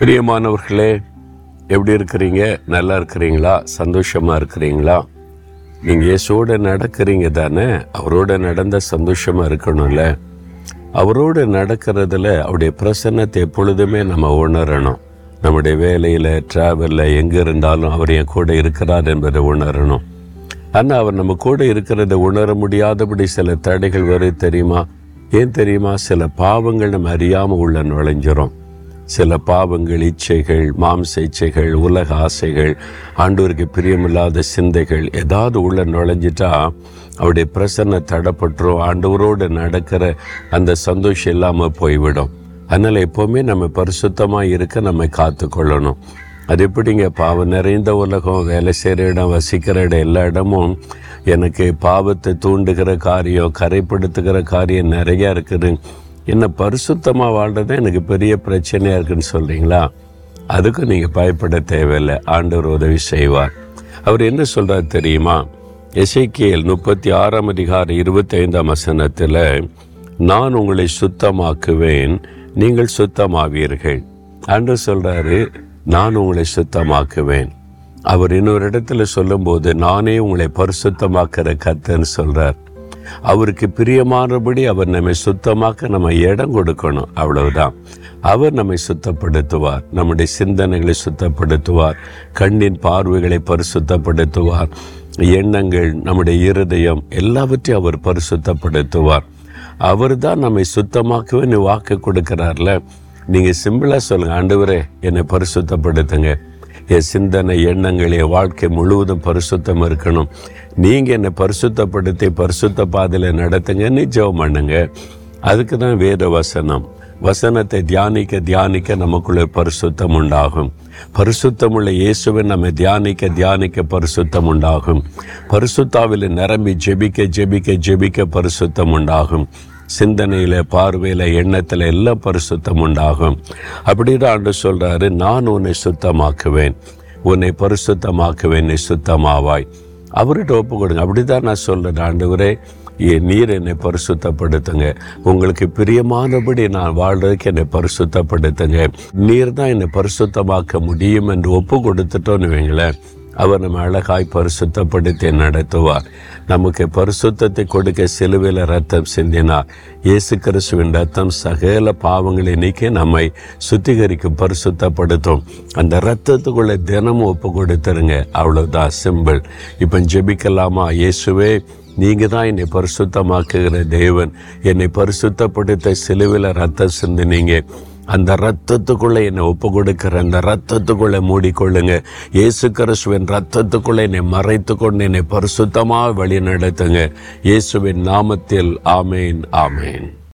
பிரியமானவர்களே எப்படி இருக்கிறீங்க? நல்லா இருக்கிறீங்களா? சந்தோஷமாக இருக்கிறீங்களா? நீங்கள் இயேசுவோட நடக்கிறீங்க தானே? அவரோட நடந்த சந்தோஷமாக இருக்கணும்ல? அவரோடு நடக்கிறதுல அவருடைய பிரசன்னத்தை எப்பொழுதுமே நம்ம உணரணும். நம்முடைய வேலையில் ட்ராவலில் எங்கே இருந்தாலும் அவர் என் கூட இருக்கிறார் என்பதை உணரணும். ஆனால் அவர் நம்ம கூட இருக்கிறத உணர முடியாதபடி சில தடைகள் வரும் தெரியுமா? ஏன் தெரியுமா? சில பாவங்கள் நம்ம அறியாமல் உள்ள நுழைஞ்சிரும். சில பாவங்கள் இச்சைகள் மாம்ச இச்சைகள் உலக ஆசைகள் ஆண்டவருக்கு பிரியமில்லாத சிந்தைகள் ஏதாவது உள்ள நுழைஞ்சிட்டா அவருடைய பிரசன்ன தடப்பட்டுரும். ஆண்டவரோடு நடக்கிற அந்த சந்தோஷம் இல்லாமல் போய்விடும். அதனால் எப்போவுமே நம்ம பரிசுத்தமாக இருக்க நம்ம காத்துக்கொள்ளணும். அது எப்படிங்க? பாவம் நிறைந்த உலகம் வேலை செய்கிற இடம் வசிக்கிற இடம் எல்லா இடமும் எனக்கு பாவத்தை தூண்டுகிற காரியம் கரைப்படுத்துகிற காரியம் நிறையா இருக்குது. என்னை பரிசுத்தமாக வாழ்றது எனக்கு பெரிய பிரச்சனையாக இருக்குன்னு சொல்கிறீங்களா அதுக்கும் நீங்கள் பயப்பட தேவையில்லை. ஆண்டவர் உதவி செய்வார். அவர் என்ன சொல்கிறார் தெரியுமா? எசைக்கியல் முப்பத்தி ஆறாம் அதிகார இருபத்தைந்தாம் வசனத்தில் நான் உங்களை சுத்தமாக்குவேன். நீங்கள் சுத்தமாவீர்கள். அன்று சொல்கிறாரு நான் உங்களை சுத்தமாக்குவேன். அவர் இன்னொரு இடத்துல சொல்லும்போது நானே உங்களை பரிசுத்தமாக்கிற கத்தன்னு சொல்கிறார் அவருக்கு பிரியமானபடி அவர் நம்மை சுத்தமாக்க நம்ம இடம் கொடுக்கணும். அவ்வளவுதான். அவர் நம்மை சுத்தப்படுத்துவார். நம்முடைய சிந்தனைகளை சுத்தப்படுத்துவார். கண்ணின் பார்வைகளை பரிசுத்தப்படுத்துவார். எண்ணங்கள் நம்முடைய இருதயம் எல்லாவற்றையும் அவர் பரிசுத்தப்படுத்துவார். அவர் தான் நம்மை சுத்தமாக்கவே வாக்கு கொடுக்கிறார்ல. நீங்கள் சிம்பிளாக சொல்லுங்கள் ஆண்டவரே என்னை பரிசுத்தப்படுத்துங்க. என் சிந்தனை எண்ணங்கள் என் வாழ்க்கை முழுவதும் பரிசுத்தம் இருக்கணும். நீங்கள் என்னை பரிசுத்தப்படுத்தி பரிசுத்த பாதையில் நடத்துங்கன்னு ஜெபம் பண்ணுங்க. அதுக்கு தான் வேத வசனம். வசனத்தை தியானிக்க தியானிக்க நமக்குள்ளே பரிசுத்தம் உண்டாகும். பரிசுத்தமுள்ள இயேசுவை நம்ம தியானிக்க தியானிக்க பரிசுத்தம் உண்டாகும். பரிசுத்தாவில் நிரம்பி ஜெபிக்க ஜெபிக்க ஜெபிக்க பரிசுத்தம் உண்டாகும். சிந்தனையில் பார்வையில் எண்ணத்தில் எல்லாம் பரிசுத்தம் உண்டாகும். அப்படின்னு ஆண்டு சொல்கிறாரு நான் உன்னை சுத்தமாக்குவேன். உன்னை பரிசுத்தமாக்குவேன் நீ சுத்தமாவாய். அவர்கிட்ட ஒப்பு கொடுங்க. அப்படி தான் நான் சொல்கிறேன் ஆண்டவரே ஏ நீர் என்னை பரிசுத்தப்படுத்துங்க. உங்களுக்கு பிரியமானபடி நான் வாழ்றதுக்கு என்னை பரிசுத்தப்படுத்துங்க. நீர் தான் என்னை பரிசுத்தமாக்க முடியும் என்று ஒப்பு கொடுத்துட்டோன்னு வைங்களேன். அவர் நம்ம அழகாய் பரிசுத்தப்படுத்தி நடத்துவார். நமக்கு பரிசுத்தத்தை கொடுக்க சிலுவையில் ரத்தம் சிந்தினார். இயேசு கிறிஸ்துவின் ரத்தம் சகல பாவங்களை நீக்கி நம்மை சுத்திகரிக்கும் பரிசுத்தப்படுத்தும். அந்த ரத்தத்துக்குள்ளே தினமும் ஒப்பு கொடுத்துருங்க. அவ்வளோதான் சிம்பிள். இப்போ ஜெபிக்கலாமா? இயேசுவே நீங்கள் தான் என்னை பரிசுத்தமாக்குகிற தேவன். என்னை பரிசுத்தப்படுத்த சிலுவையில் ரத்தம் சிந்தினீங்க. அந்த ரத்தத்துக்குள்ளே என்னை ஒப்பு கொடுக்கிற அந்த ரத்தத்துக்குள்ளே மூடிக்கொள்ளுங்க. இயேசு கிறிஸ்துவின் ரத்தத்துக்குள்ளே என்னை மறைத்து கொண்டு என்னை பரிசுத்தமாக வழி நடத்துங்க இயேசுவின் நாமத்தில் ஆமேன் ஆமேன்.